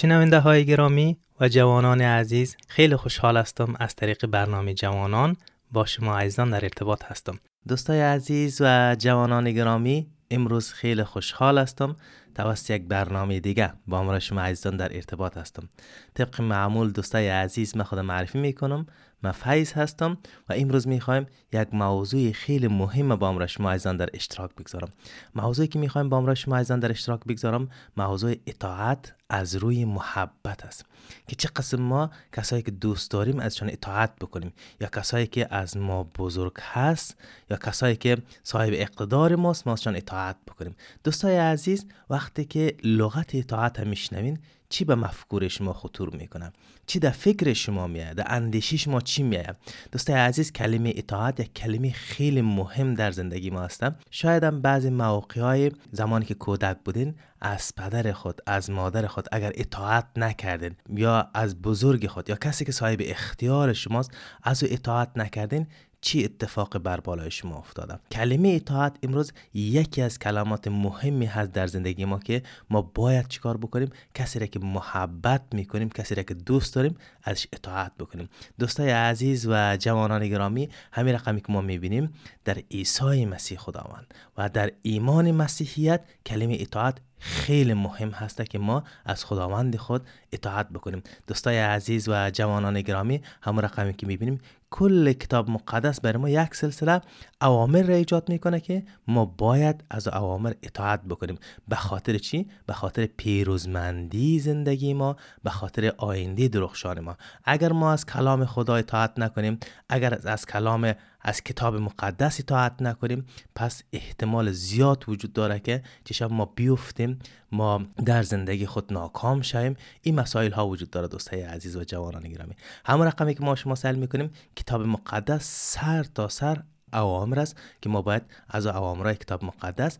شنونده های گرامی و جوانان عزیز خیلی خوشحال هستم از طریق برنامه جوانان با شما عزیزان در ارتباط هستم. دوستای عزیز و جوانان گرامی امروز خیلی خوشحال هستم توسط یک برنامه دیگه با امرا شما عزیزان در ارتباط هستم. طبق معمول دوستای عزیز من خودم معرفی می‌کنم. من فیض هستم و امروز می‌خوایم یک موضوع خیلی مهم با امرا شما عزیزان در اشتراک بگذارم. موضوعی که می‌خوایم با امرا شما عزیزان در اشتراک بگذارم موضوع اطاعت از روی محبت است. که چه قسم ما کسایی که دوست داریم ازشان اطاعت بکنیم؟ یا کسایی که از ما بزرگ هست؟ یا کسایی که صاحب اقتدار ماست ما ازشان اطاعت بکنیم؟ دوستای عزیز وقتی که لغت اطاعت هم میشنوین چی به مفکور شما خطور می‌کنه چی در فکر شما میاد؟ در اندیشی شما چی میاد؟ دوستای عزیز کلمه اطاعت یک کلمه خیلی مهم در زندگی ما هستم. شاید هم بعضی مواقع های زمانی که کودک بودین از پدر خود از مادر خود اگر اطاعت نکردین یا از بزرگ خود یا کسی که صاحب اختیار شماست از او اطاعت نکردین چی اتفاق بر بالای شما افتاده کلمه اطاعت امروز یکی از کلمات مهمی هست در زندگی ما که ما باید چیکار بکنیم؟ کسی را که محبت می‌کنیم کسی را که دوست داریم ازش اطاعت بکنیم. دوستای عزیز و جوانان گرامی همین رقمی که ما می‌بینیم در عیسی مسیح خداوند و در ایمان مسیحیت کلمه اطاعت خیلی مهم هسته که ما از خداوند خود اطاعت بکنیم. دوستای عزیز و جوانان گرامی همون رقمی که می‌بینیم کل کتاب مقدس برای ما یک سلسله اوامر را ایجاد می‌کنه که ما باید از اوامر اطاعت بکنیم. به خاطر چی؟ به خاطر پیروزمندی زندگی ما به خاطر آینده درخشان ما. اگر ما از کلام خدا اطاعت نکنیم اگر از کلام از کتاب مقدس اطاعت نکنیم پس احتمال زیاد وجود داره که چشم ما بیفتیم ما در زندگی خود ناکام شویم. این مسائل ها وجود داره دوستای عزیز و جوانان گرامی. همون رقمی که ما شما سل می‌کنیم کتاب مقدس سر تا سر اوامر است که ما باید از اوامر کتاب مقدس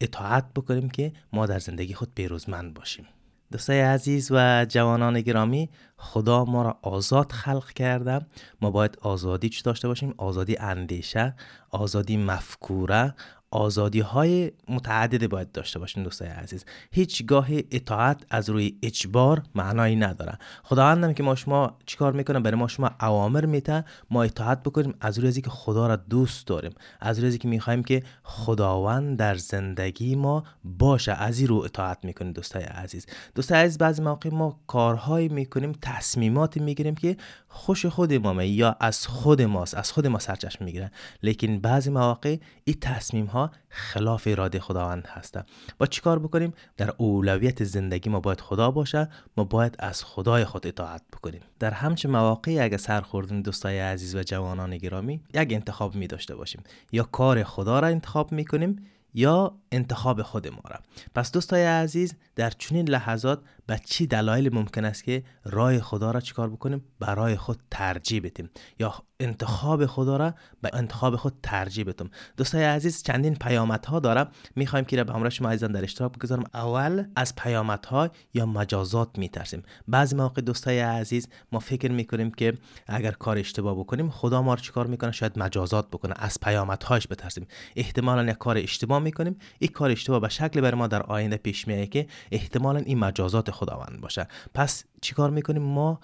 اطاعت بکنیم که ما در زندگی خود پیروزمند باشیم. دوستای عزیز و جوانان گرامی خدا ما را آزاد خلق کرده. ما باید آزادی چی داشته باشیم؟ آزادی اندیشه آزادی مفکوره آزادی های متعددی باید داشته باشیم دوستای عزیز. هیچ گاه اطاعت از روی اجبار معنایی نداره. خداوندم که ما شما چیکار می‌کنه؟ برای ما شما اوامر میته ما اطاعت بکنیم از روی که خدا را دوست داریم. از روی که می‌خوایم که خداوند در زندگی ما باشه. از این رو اطاعت می‌کنیم دوستای عزیز. دوستای عزیز بعضی مواقع ما کارهایی می‌کنیم تصمیماتی می‌گیریم که خوش خود ما یا از خود ماست از خود ما سرچشمه می‌گیره. لیکن بعضی مواقع این تصمیم ها خلاف اراده خداوند هستن با چیکار بکنیم؟ در اولویت زندگی ما باید خدا باشه ما باید از خدای خود اطاعت بکنیم. در همچه مواقعی اگه سر خوردیم دوستای عزیز و جوانان گرامی یک انتخاب می داشته باشیم. یا کار خدا را انتخاب می کنیم یا انتخاب خود ما را. پس دوستای عزیز در چنین لحظات به چی دلایل ممکن است که راه خدا را چیکار بکنیم؟ برای خود ترجیح بدیم. یا انتخاب خدا را به انتخاب خود ترجیح بدیم. دوستای عزیز چندین پیامدها دارم. می‌خوایم که به همراه شما عزیزان در اشتراک بگذارم. اول از پیامدها یا مجازات میترسیم. بعضی مواقع دوستای عزیز ما فکر می‌کنیم که اگر کار اشتباه بکنیم خدا ما رو چیکار می‌کنه؟ شاید مجازات بکنه. از پیامدهاش بترسیم. احتمالا یک کار اشتباه می‌کنیم. این کار اشتباه به شکل بر ما در آینده پیش میاد که احتمالا این مجازات خداوند باشه. پس چیکار می‌کنیم؟ ما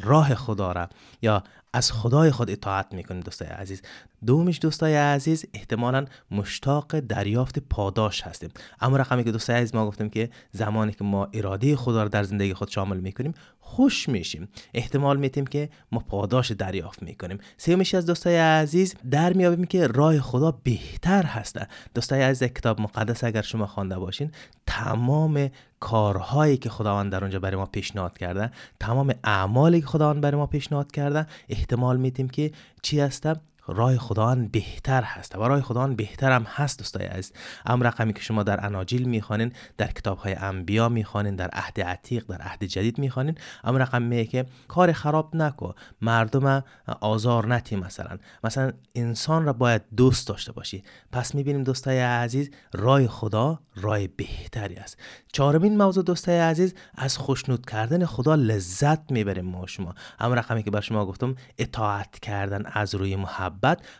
راه خدا را یا از خدای خود اطاعت می‌کنیم دوستای عزیز. دومش دوستای عزیز احتمالا مشتاق دریافت پاداش هستیم. اما رقمی که دوستای عزیز ما گفتیم که زمانی که ما اراده خدا رو در زندگی خود شامل می‌کنیم خوش میشیم. احتمال میتیم که ما پاداش دریافت می‌کنیم. سومش از دوستای عزیز در میابیم که راه خدا بهتر هسته. دوستای عزیز کتاب مقدس اگر شما خوانده باشین تمام کارهایی که خداوند در اونجا برای ما پیشنهاد کرده تمام اعمالی که خداوند برای ما پیشنهاد کرده احتمال میتیم که چی هستم؟ راه خداوند بهتر هست و راه خداوند بهتر هم هست دوستای عزیز. ام رقمی که شما در اناجیل می‌خوانین در کتاب های انبیا می‌خوانین در عهد عتیق در عهد جدید می‌خوانین. ام رقم میگه که کار خراب نکو. مردم آزار نتی مثلا. مثلا انسان را باید دوست داشته باشی. پس می‌بینیم دوستای عزیز راه خدا راه بهتری است. چهارمین موضوع دوستای عزیز از خوشنود کردن خدا لذت می‌بریم ما شما. هم رقمی که بر شما گفتم اطاعت کردن از روی محبت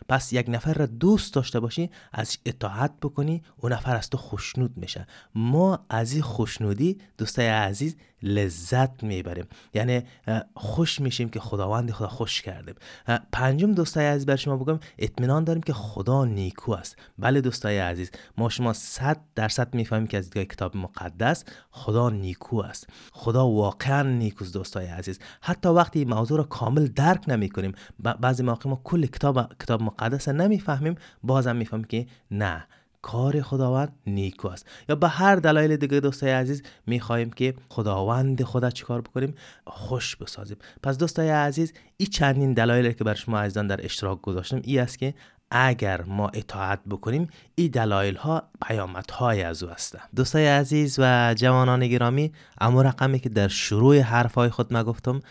پس یک نفر را دوست داشته باشی از اطاعت بکنی اون نفر از تو خوشنود میشه ما از این خوشنودی دوستای عزیز لذت می‌بریم. یعنی خوش میشیم که خداوند خدا خوش کردیم. پنجم دوستای عزیز بر شما بگم اطمینان داریم که خدا نیکو است. بله دوستای عزیز ما شما صد درصد می‌فهمیم که از دیگه کتاب مقدس خدا نیکو است. خدا واقعا نیکوست دوستای عزیز. حتی وقتی موضوع را کامل درک نمی کنیم بعضی مواقع ما کل کتاب کتاب مقدس نمی‌فهمیم بازم می‌فهمیم که نه. کار خداوند نیکو است. یا به هر دلایل دیگه دوستای عزیز می‌خواهیم که خداوند خدا چیکار بکنیم؟ خوش بسازیم. پس دوستای عزیز این چندین دلایلی که بر شما عزیزان در اشتراک گذاشتم ای است که اگر ما اطاعت بکنیم این دلایل ها پیامت های از او دوستای عزیز و جوانان گرامی اما رقمی که در شروع حرف های خود ما گفتم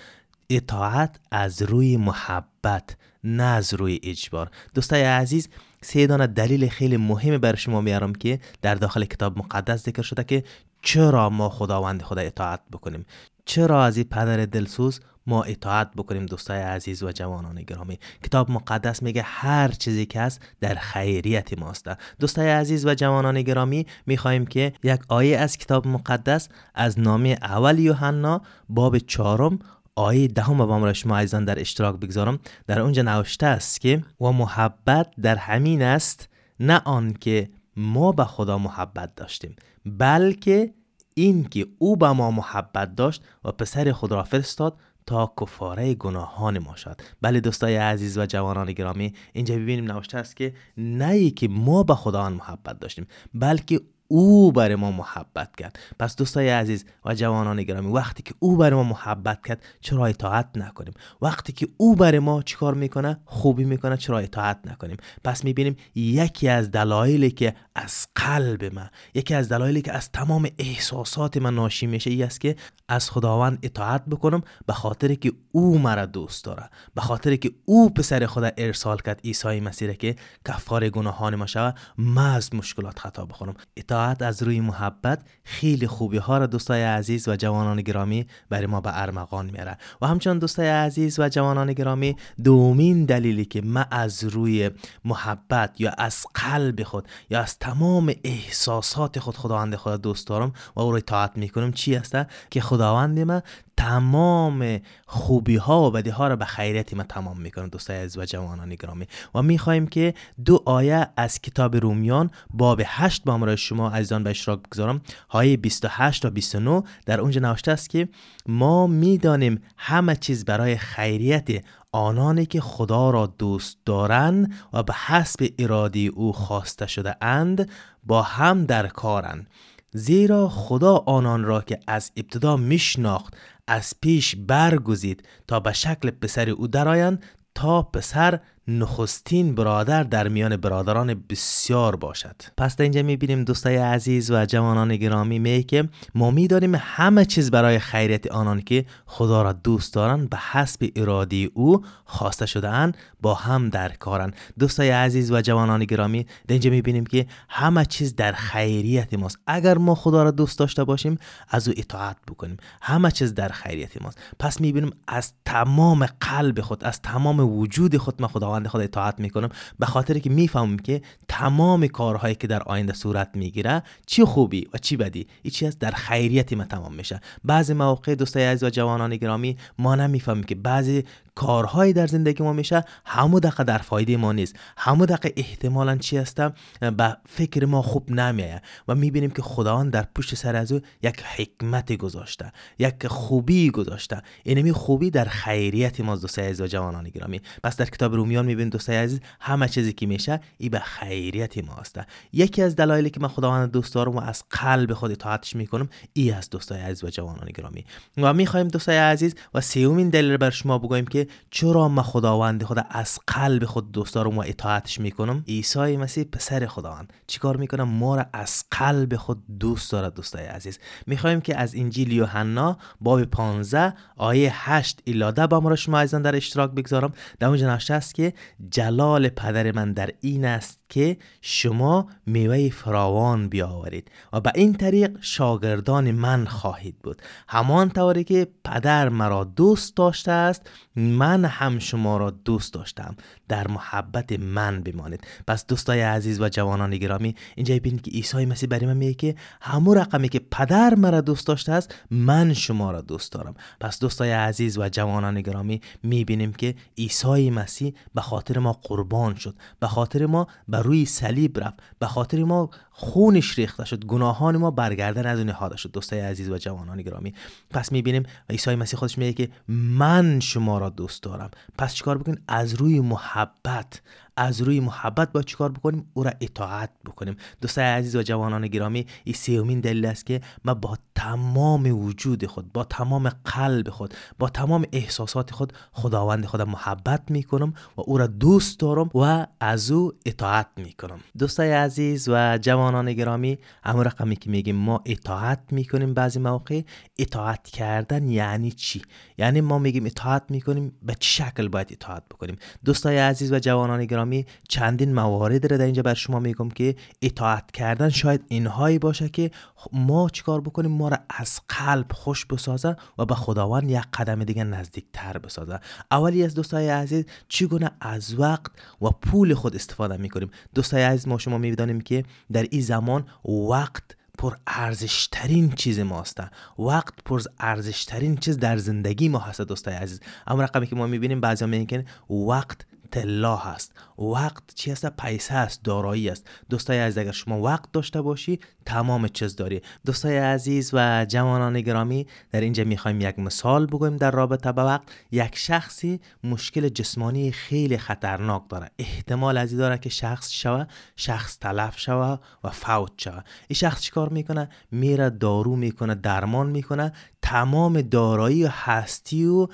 اطاعت از روی محبت نه از روی اجبار. دوستای عزیز سه دانه دلیل خیلی مهم بر شما میارم که در داخل کتاب مقدس ذکر شده که چرا ما خداوند خدا اطاعت بکنیم؟ چرا از این پدر دلسوز ما اطاعت بکنیم دوستای عزیز و جوانان گرامی؟ کتاب مقدس میگه هر چیزی که هست در خیریت ماست. دوستای عزیز و جوانان گرامی می‌خواهیم که یک آیه از کتاب مقدس از نامه اول یوحنا باب چهارم آیه دهم با را شما عزیزان در اشتراک بگذارم. در اونجا نوشته است که و محبت در همین است نه آن که ما به خدا محبت داشتیم بلکه این که او به ما محبت داشت و پسر خود را فرستاد تا کفاره گناهان ما شد بله دوستای عزیز و جوانان گرامی اینجا ببینیم نوشته است که نه که ما به خداوند محبت داشتیم بلکه او برای ما محبت کرد. پس دوستای عزیز و جوانان گرامی وقتی که او برای ما محبت کرد چرا اطاعت نکنیم؟ وقتی که او برای ما چیکار می‌کنه؟ خوبی می‌کنه چرا اطاعت نکنیم؟ پس می‌بینیم یکی از دلایلی که از قلب من یکی از دلایلی که از تمام احساسات من ناشی میشه ای است که از خداوند اطاعت بکنم به خاطر که او مرا دوست داره. به خاطر که او پسر خدا ارسال کرد عیسی مسیح که کفار گناهان ما شود ما از مشکلات خطا بخورم. از روی محبت خیلی خوبی. ها را دوستای عزیز و جوانان گرامی برای ما به ارمغان میاره. و همچنان دوستای عزیز و جوانان گرامی دومین دلیلی که ما از روی محبت یا از قلب خود یا از تمام احساسات خود خداوند خدا دوست دارم و او را اطاعت می‌کنم چی است؟ که خداوند ما تمام خوبی ها و بدی ها را به خیریت ما تمام می‌کنه دوستای عزیز و جوانان گرامی. و می‌خواهیم که دو آیه از کتاب رومیان باب 8 با امرای شما عزیزان به اشتراک بگذارم. های 28 تا 29 در اونجا نوشته است که ما می‌دانیم همه چیز برای خیریت آنانی که خدا را دوست دارند و به حسب ارادی او خواسته شده اند با هم در کارند. زیرا خدا آنان را که از ابتدا میشناخت از پیش برگزید تا به شکل پسر او درآیند تا پسر نخستین برادر در میان برادران بسیار باشد. پس در اینجا می‌بینیم دوستای عزیز و جوانان گرامی می که ما می‌دانیم همه چیز برای خیریت آنان که خدا را دوست دارند به حسب ارادی او خواسته شده اند با هم در کارن دوستای عزیز و جوانان گرامی در اینجا می‌بینیم که همه چیز در خیریت ماست. اگر ما خدا را دوست داشته باشیم از او اطاعت بکنیم. همه چیز در خیریت ماست. پس می‌بینیم از تمام قلب خود از تمام وجود خود ما خداوند خدا اطاعت می‌کنم. به خاطر که می‌فهمم که تمام کارهایی که در آینده صورت می‌گیره چی خوبی و چی بدی این چیز در خیریت ما تمام میشه. بعضی مواقع دوستای عزیز و جوانان گرامی ما نمی‌فهمیم که بعضی کارهایی در زندگی ما میشه همو دقیقه در فایده ما نیست. همو دقیقه احتمالا چی هستم؟ به فکر ما خوب نمیایه و می‌بینیم که خداوند در پشت سر از او یک حکمت گذاشته یک خوبی گذاشته. اینمی خوبی در خیریت ما دوستای عزیز و جوانان گرامی. پس در کتاب رومیان می‌بینیم دوستای عزیز همه چیزی که میشه ای به خیریت ما هسته. یکی از دلایلی که من خداوند دوست دارم و از قلب خود اطاعتش می‌کنم ای است دوستای عزیز و جوانان گرامی. و می‌خوایم دوستای عزیز و سومین دلیل بر شما بگویم که چرا ما خداوند خدا از قلب خود دوست دارم و اطاعتش می‌کنم؟ عیسی مسیح پسر خداوند. چیکار می‌کنه ما را از قلب خود دوست دارد دوستای عزیز. می‌خوایم که از انجیل یوحنا باب 15 آیه 8 الی با ما را شما عزیزان در اشتراک بگذارم. در اونجا نوشته است که جلال پدر من در این است که شما میوه فراوان بیاورید و به این طریق شاگردان من خواهید بود. همان طوری که پدر مرا دوست داشته است من هم شما را دوست داشتم. در محبت من بمانید. پس دوستای عزیز و جوانان گرامی اینجا ببینید که عیسی مسیح برای من میگه که همون رقمی که پدر مرا دوست داشته است من شما را دوست دارم. پس دوستای عزیز و جوانان گرامی می‌بینیم که عیسی مسیح به خاطر ما قربان شد. به خاطر ما به روی صلیب رفت. به خاطر ما خونش ریخته شد. گناهان ما برگردن از اون نهاده شد. دوستای عزیز و جوانان گرامی پس می‌بینیم عیسی مسیح خودش میگه که من شما را دوست دارم. پس چیکار بکنید از روی محبت از روی محبت با چیکار بکنیم؟ او را اطاعت بکنیم. دوستای عزیز و جوانان گرامی این سیومین دلیل است که ما با تمام وجود خود با تمام قلب خود با تمام احساسات خود خداوند خود محبت می‌کنم و او را دوست دارم و از او اطاعت می‌کنم. دوستای عزیز و جوانان گرامی همون رقمی که میگیم ما اطاعت می‌کنیم بعضی موقع اطاعت کردن یعنی چی؟ یعنی ما میگیم اطاعت می‌کنیم به چه شکل باید اطاعت بکنیم؟ دوستای عزیز و جوانان گرامی چندین موارد را در اینجا بر شما میگم که اطاعت کردن شاید اینهایی باشه که ما چیکار بکنیم؟ ما را از قلب خوش بسازه و به خداوند یک قدم دیگه نزدیک تر بسازه. اولی از دوستای عزیز چگونه از وقت و پول خود استفاده می‌کنیم؟ دوستای عزیز ما شما می‌دانیم که در این زمان وقت پر ارزشترین چیز ماست. وقت پر ارزشترین چیز در زندگی ما هست دوستای عزیز. اما رقمی که ما می‌بینیم بعضی میگن وقت طلا هست. وقت چی هست؟ پیسه است دارایی است. دوستای عزیز اگر شما وقت داشته باشی تمام چیز داری. دوستای عزیز و جوانان گرامی در اینجا می‌خوایم یک مثال بگویم در رابطه به وقت. یک شخصی مشکل جسمانی خیلی خطرناک داره. احتمال ازی داره که شخص شوه شخص تلف شوه و فوت شوه. این شخص چیکار می‌کنه؟ میره دارو می‌کنه درمان می‌کنه تمام دارایی و هستی و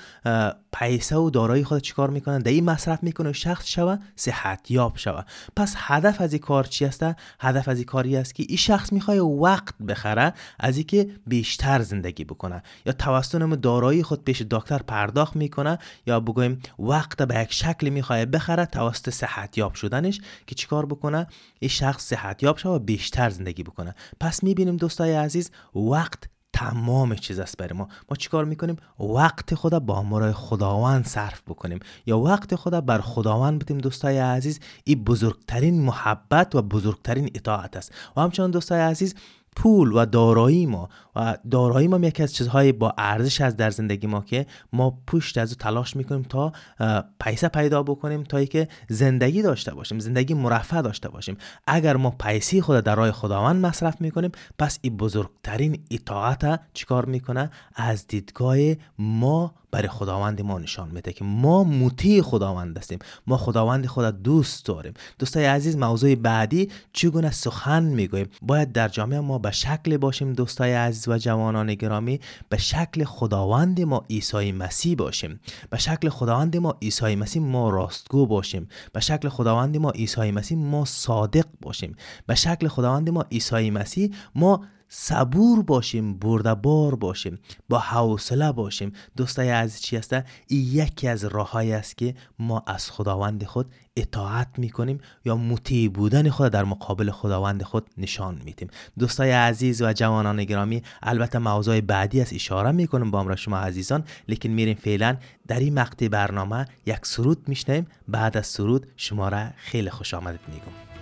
پیسه و دارایی خود چیکار می‌کنه در این مصرف می‌کنه شخص شوه صحت یاب شوه پس هدف از این کار چی است هدف از این کاری است که این شخص می‌خواد وقت بخره از اینکه بیشتر زندگی بکنه. یا توسط دارایی خود پیش دکتر پرداخت می‌کنه یا بگویم وقت به یک شکلی می‌خواد بخره توسط صحت یاب شدنش که چیکار بکنه؟ این شخص صحت یاب شوه بیشتر زندگی بکنه. پس می‌بینیم دوستای عزیز وقت تمام چیز است برای ما. ما چیکار می‌کنیم؟ وقت خدا با امرای خداوند صرف بکنیم. یا وقت خدا بر خداوند بتیم دوستای عزیز این بزرگترین محبت و بزرگترین اطاعت است. و همچنان دوستای عزیز پول و دارایی ما و دارایی ما یکی از چیزهای با ارزش از در زندگی ما که ما پشت از تلاش می‌کنیم تا پیسه پیدا بکنیم تا که زندگی داشته باشیم زندگی مرفه داشته باشیم. اگر ما پیسی خود در راه خداوند مصرف می‌کنیم پس این بزرگترین اطاعت چیکار می‌کنه؟ از دیدگاه ما برای خداوند ما نشان میده که ما مطیع خداوند هستیم. ما خداوند خدا دوست داریم. دوستای عزیز موضوع بعدی چگونه سخن می‌گوییم؟ باید در جامعه ما به شکل باشیم دوستای عزیز و جوانان گرامی. به شکل خداوند ما عیسی مسیح باشیم. به شکل خداوند ما عیسی مسیح ما راستگو باشیم. به شکل خداوند ما عیسی مسیح ما صادق باشیم. به شکل خداوند ما عیسی مسیح ما صبور باشیم بردبار باشیم با حوصله باشیم. دوستای عزیز چی هسته یکی از راههایی است که ما از خداوند خود اطاعت می‌کنیم یا مطیع بودن خود در مقابل خداوند خود نشان میدیم. دوستای عزیز و جوانان گرامی البته موضوع بعدی از اشاره می‌کنم با امرا شما عزیزان لیکن میریم فعلا در این مقطع برنامه یک سرود میشنیم بعد از سرود شما را خیلی خوش آمدید میگم.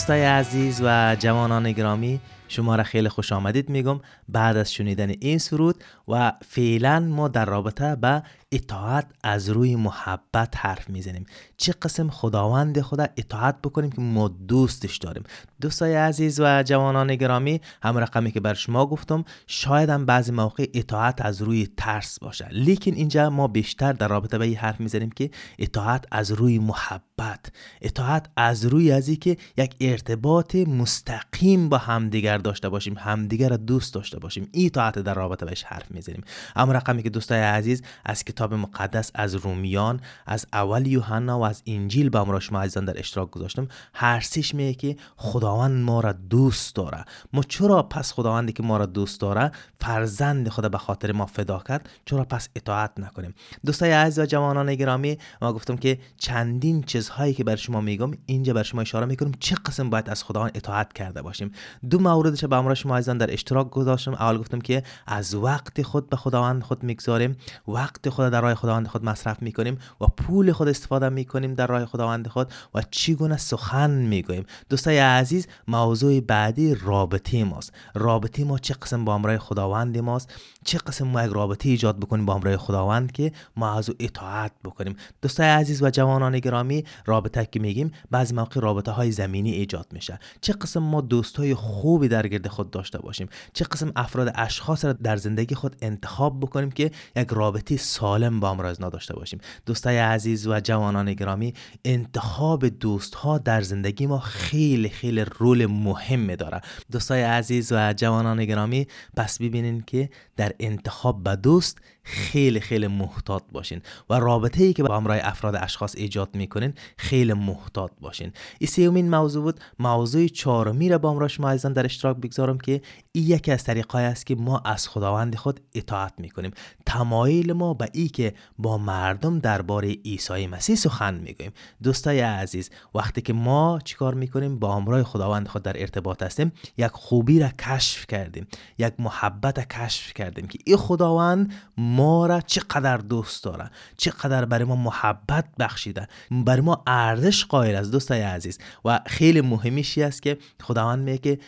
دوستای عزیز و جوانان گرامی شما را خیلی خوش آمدید میگم. بعد از شنیدن این سرود و فعلا ما در رابطه به اطاعت از روی محبت حرف می‌زنیم. چه قسم خداوند خدا اطاعت بکنیم که ما دوستش داریم. دوستای عزیز و جوانان گرامی هم رقمی که بر شما گفتم شاید هم بعضی موقع اطاعت از روی ترس باشه. لیکن اینجا ما بیشتر در رابطه به این حرف می‌زنیم که اطاعت از روی محبت اطاعت از روی ازی که یک ارتباط مستقیم با همدیگر داشته باشیم همدیگر را دوست داشته باشیم. این اطاعت در رابطه بهش حرف می‌زنیم. اما رقمی که دوستای عزیز از کتاب مقدس از رومیان از اول یوحنا و از انجیل با امرا شما عزیزان در اشتراک گذاشتم. هر سیش میگه که خداوند ما را دوست داره. ما چرا پس خداوندی که ما را دوست داره فرزند خدا به خاطر ما فدا کرد چرا پس اطاعت نکنیم؟ دوستای عزیز و جوانان گرامی ما گفتم که چندین چیزهایی که بر شما میگم اینجا بر شما اشاره می‌کنم چه قسم باید از خداوند اطاعت کرده باشیم؟ دو موردش به امرا شما عزیزان در اشتراک گذاشتم. اول گفتم که از وقت خود به خداوند خود می‌گذاریم. وقت خود در راه خداوند خود مصرف می‌کنیم و پول خود استفاده می‌کنیم در راه خداوند خود و چگونه سخن می‌گوییم. دوستای عزیز موضوع بعدی رابطه ماست. رابطه ما چه قسم با امرای خداوند ماست؟ چه قسم ما یک رابطه ایجاد بکنیم با امرای خداوند که ما از اطاعت بکنیم؟ دوستای عزیز و جوانان گرامی رابطه که میگیم بعضی موقع رابطه های زمینی ایجاد میشه. چه قسم ما دوستای خوبی گرد خود داشته باشیم. چه قسم افراد اشخاص را در زندگی خود انتخاب بکنیم که یک رابطه سالم با امراض نداشته باشیم. دوستای عزیز و جوانان گرامی انتخاب دوست ها در زندگی ما خیلی خیلی رول مهم داره. دوستای عزیز و جوانان گرامی پس ببینین که در انتخاب به دوست خیلی خیلی محتاط باشین و رابطه ای که با همراه افراد اشخاص ایجاد می‌کنین خیلی محتاط باشین. این سیومین موضوع بود. موضوع چهارمی را با همراه شما در اشتراک بگذارم که این یکی از طریقای است که ما از خداوند خود اطاعت می‌کنیم. تمایل ما به ای که با مردم درباره عیسی مسیح سخن می‌گوییم. دوستای عزیز وقتی که ما چیکار می‌کنیم؟ با همراه خداوند خود در ارتباط هستیم. یک خوبی را کشف کردیم. یک محبت را کشف کردیم که این خداوند ما را چقدر دوست داره چقدر برای ما محبت بخشیده برای ما ارزش قائل است. دوستای عزیز و خیلی مهمیشی است که خداوند میگه که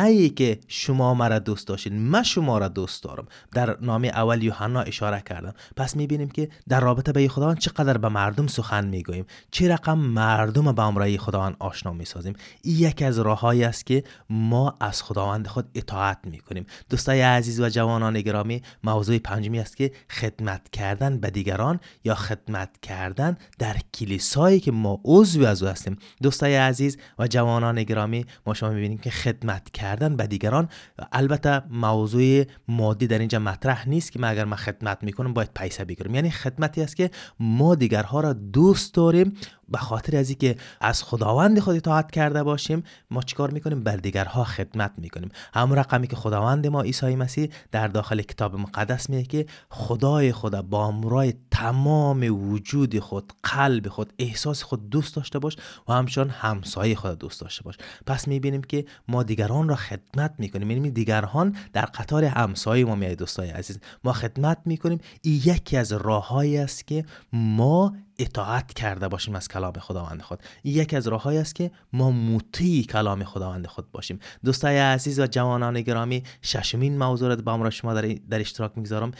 نه که شما مرا دوست داشتین من شما را دوست دارم. در نامه اول یوحنا اشاره کردم. پس می‌بینیم که در رابطه به خداوند چقدر به مردم سخن می‌گوییم. چه رقم مردم به امرای خداوند آشنا می‌سازیم. این یکی از راههایی است که ما از خداوند خود اطاعت می‌کنیم. دوستای عزیز و جوانان گرامی موضوع پنجمی است که خدمت کردن به دیگران یا خدمت کردن در کلیسایی که ما عضو از او هستیم. دوستای عزیز و جوانان گرامی ما شما می‌بینیم که خدمت کردن به دیگران البته موضوع مادی در اینجا مطرح نیست که ما اگر ما خدمت می‌کنم باید پیسه بگیرم. یعنی خدمتی است که ما دیگرها را دوست داریم به خاطر از اینکه از خداوند خود اطاعت کرده باشیم ما چیکار می‌کنیم؟ بر دیگرها خدمت می‌کنیم. همون رقمی که خداوند ما عیسی مسیح در داخل کتاب مقدس میگه که خدای خدا با امرای تمام وجود خود قلب خود احساس خود دوست داشته باش و همچنان همسایه خود دوست داشته باش. پس می‌بینیم که ما دیگران را خدمت می‌کنیم. یعنی دیگران در قطار همسایه ما میای دوستای عزیز. ما خدمت می‌کنیم. یکی از راههایی است که ما اطاعت کرده باشیم از کلام خداوند خود. یکی از راههایی است که ما موتی کلام خداوند خود باشیم. دوستای عزیز و جوانان گرامی ششمین موضوع را با شما در, در اشتراک می‌گذارم.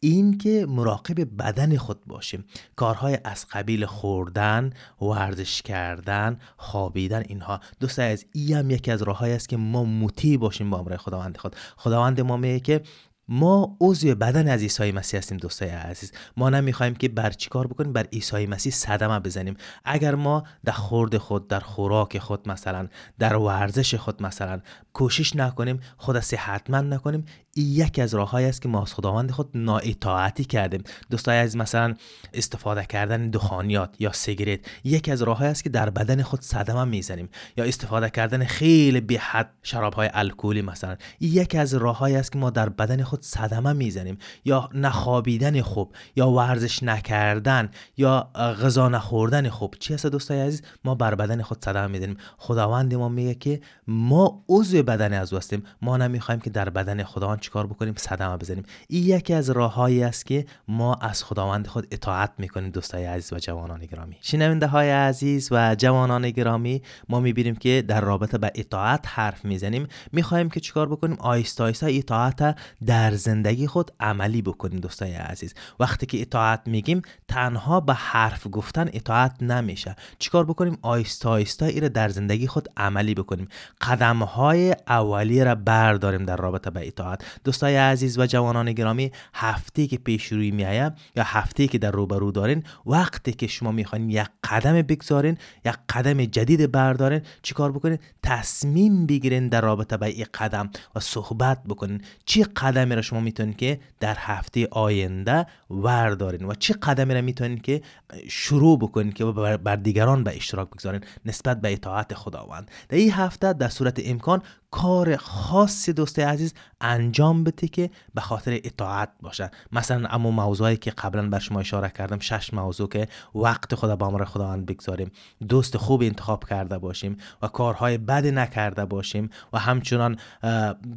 این که مراقب بدن خود باشیم. کارهای از قبیل خوردن ورزش کردن خوابیدن اینها. دوست از این هم یکی از راههایی است که ما مطیع باشیم با امر خداوند خود. خداوند ما میگه که ما عضو بدن از عیسی مسیح هستیم دوستای عزیز. ما نمی‌خوایم که بر چیکار بکنیم؟ بر عیسی مسیح صدمه بزنیم. اگر ما در خورد خود در خوراک خود مثلا در ورزش خود مثلا کوشش نکنیم خود صحتمند نکنیم یکی از راههایی است که ما از خداوند خود نااطاعتی کردیم. دوستای عزیز مثلا استفاده کردن دخانیات یا سیگرت یکی از راههایی است که در بدن خود صدمه می‌زنیم. یا استفاده کردن خیلی بی حد شراب های الکلی مثلا یکی از راههایی است که ما در بدن خود صدمه می‌زنیم. یا نخوابیدن خوب یا ورزش نکردن یا غذا نخوردن خوب. چی هست دوستای عزیز؟ ما بر بدن خود صدمه می‌زنیم. خداوند ما میگه که ما عضو بدن از هستیم. ما نمی‌خوایم که در بدن خداوند چیکار بکنیم؟ صدمه بزنیم. این یکی از راههایی است که ما از خداوند خود اطاعت می‌کنیم دوستای عزیز و جوانان گرامی. شنونده های عزیز و جوانان گرامی ما می‌بینیم که در رابطه به اطاعت حرف می‌زنیم. می‌خوایم که چیکار بکنیم؟ آیسته آیسته اطاعت در زندگی خود عملی بکنیم دوستای عزیز. وقتی که اطاعت میگیم تنها به حرف گفتن اطاعت نمیشه. چیکار بکنیم؟ آیسته آیسته ایره در زندگی خود عملی بکنیم. قدم های اولیه را برداریم در رابطه به اطاعت. دوستای عزیز و جوانان گرامی هفته که پیش روی میایه یا هفته که در روبرو دارین وقتی که شما می‌خواین یک قدم بگذارین یک قدم جدید بردارین چیکار بکنین؟ تصمیم بگیرین در رابطه با این قدم و صحبت بکنین. چی قدمی را شما می‌تونین که در هفته آینده وردارین و چی قدمی را می‌تونین که شروع بکنین که بر دیگران به اشتراک بگذارین نسبت به اطاعت خداوند. در این هفته در صورت امکان کار خاصی دوست عزیز انجام بده که به خاطر اطاعت باشه مثلا اما موضوعی که قبلا بر شما اشاره کردم شش موضوع که وقت خدا با امر خداوند بگذاریم. دوست خوب انتخاب کرده باشیم و کارهای بد نکرده باشیم و همچنان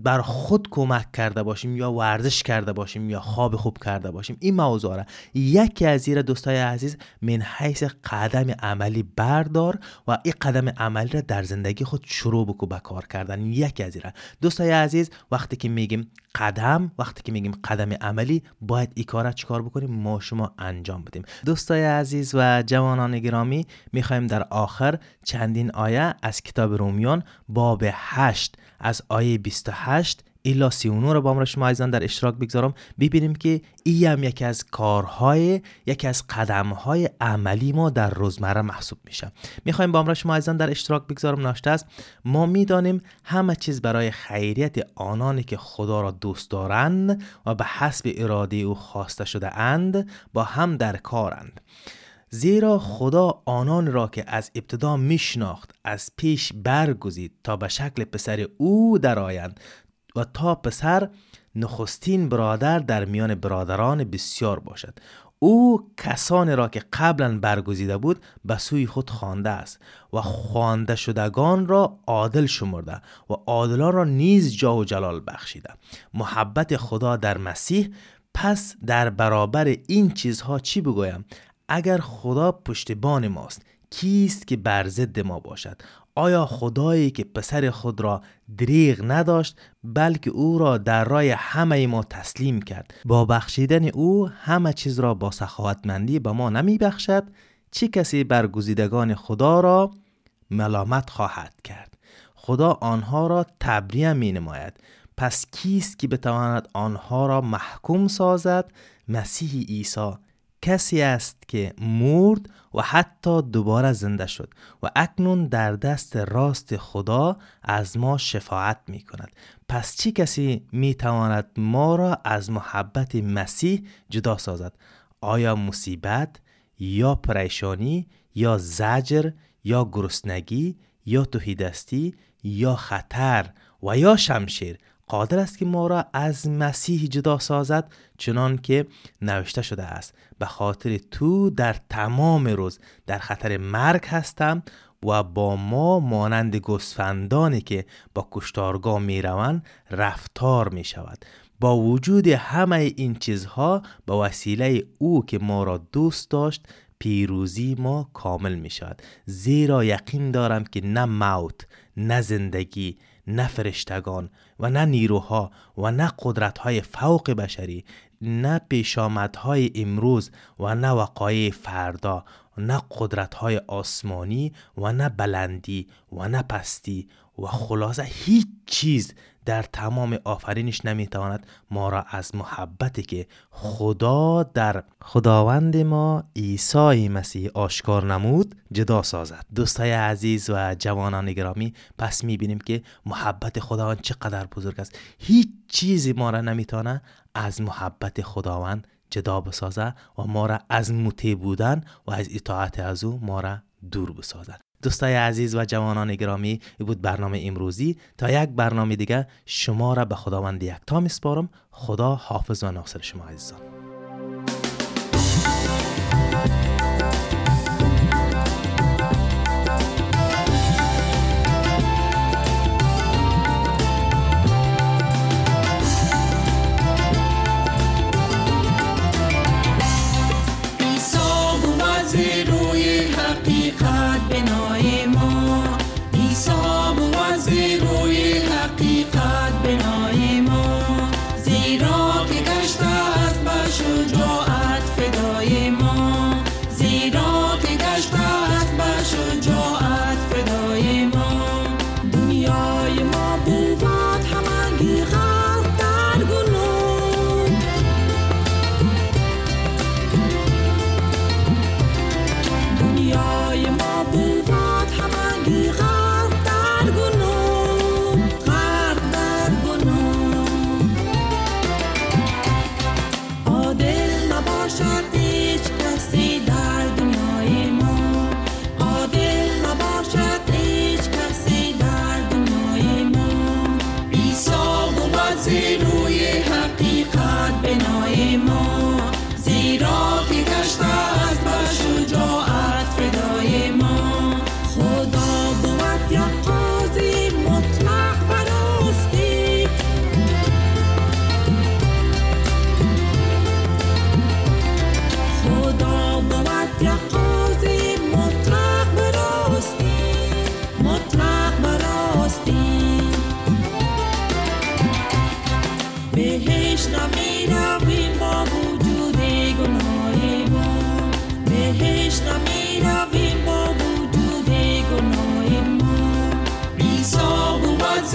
بر خود کمک کرده باشیم یا ورزش کرده باشیم یا خواب خوب کرده باشیم. این موضوع را یکی از زیر دوستای عزیز من حیث قدم عملی بردار و این قدم عملی را در زندگی خود شروع بکو به کار کردن. یکی از دوستای عزیز وقتی که میگیم قدم وقتی که میگیم قدم عملی باید این کار چیکار بکنیم؟ ما شما انجام بدیم. دوستای عزیز و جوانان گرامی می‌خوایم در آخر چندین آیه از کتاب رومیان باب 8 از آیه 28 ایلا 39 رو با ما شما عزیزان در اشتراک بگذارم. ببینیم که این هم یکی از کارهای یکی از قدمهای عملی ما در روزمره محسوب میشه. می‌خوایم با ما شما عزیزان در اشتراک بگذارم. ناشته است. ما می‌دانیم همه چیز برای خیریت آنانی که خدا را دوست دارند و به حسب اراده او خواسته شده اند با هم در کارند. زیرا خدا آنان را که از ابتدا میشناخت از پیش برگزید تا به شکل پسر او درآیند و تا پسر نخستین برادر در میان برادران بسیار باشد. او کسانی را که قبلا برگزیده بود به سوی خود خوانده است و خوانده شدگان را عادل شمرده و عادلان را نیز جا و جلال بخشیده. محبت خدا در مسیح پس در برابر این چیزها چی بگویم؟ اگر خدا پشتبان ماست کیست که بر ضد ما باشد؟ آیا خدایی که پسر خود را دریغ نداشت بلکه او را در رای همه ما تسلیم کرد؟ با بخشیدن او همه چیز را با سخاوتمندی به ما نمی بخشد چه کسی برگزیدگان خدا را ملامت خواهد کرد؟ خدا آنها را تبریه می نماید پس کیست که بتواند آنها را محکوم سازد؟ مسیح عیسی کسی است که مرد و حتی دوباره زنده شد و اکنون در دست راست خدا از ما شفاعت می کند پس چی کسی می تواند ما را از محبت مسیح جدا سازد؟ آیا مصیبت یا پریشانی یا زجر یا گرسنگی یا توهیدستی یا خطر و یا شمشیر؟ قادر است که ما را از مسیح جدا سازد چنان که نوشته شده است به خاطر تو در تمام روز در خطر مرگ هستم و با ما مانند گسفندانی که با کشتارگاه می روند رفتار می شود. با وجود همه این چیزها به وسیله او که ما را دوست داشت پیروزی ما کامل می شود. زیرا یقین دارم که نه موت نه زندگی نه فرشتگان و نه نیروها و نه قدرتهای فوق بشری نه پیشامدهای امروز و نه وقایع فردا نه قدرت های آسمانی و نه بلندی و نه پستی و خلاصه هیچ چیز در تمام آفرینش نمی‌تواند ما را از محبتی که خدا در خداوند ما عیسی مسیح آشکار نمود جدا سازد. دوستای عزیز و جوانان گرامی پس می‌بینیم که محبت خداوند چقدر بزرگ است. هیچ چیزی ما را نمی‌تونه از محبت خداوند جدا بسازه و ما را از مطیع بودن و از اطاعت از او ما را دور بسازد. دوستای عزیز و جوانان گرامی بود برنامه امروزی. تا یک برنامه دیگه شما را به خداوند یک تا میسپارم خدا حافظ و ناصر شما عزیزان.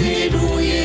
Hallelujah.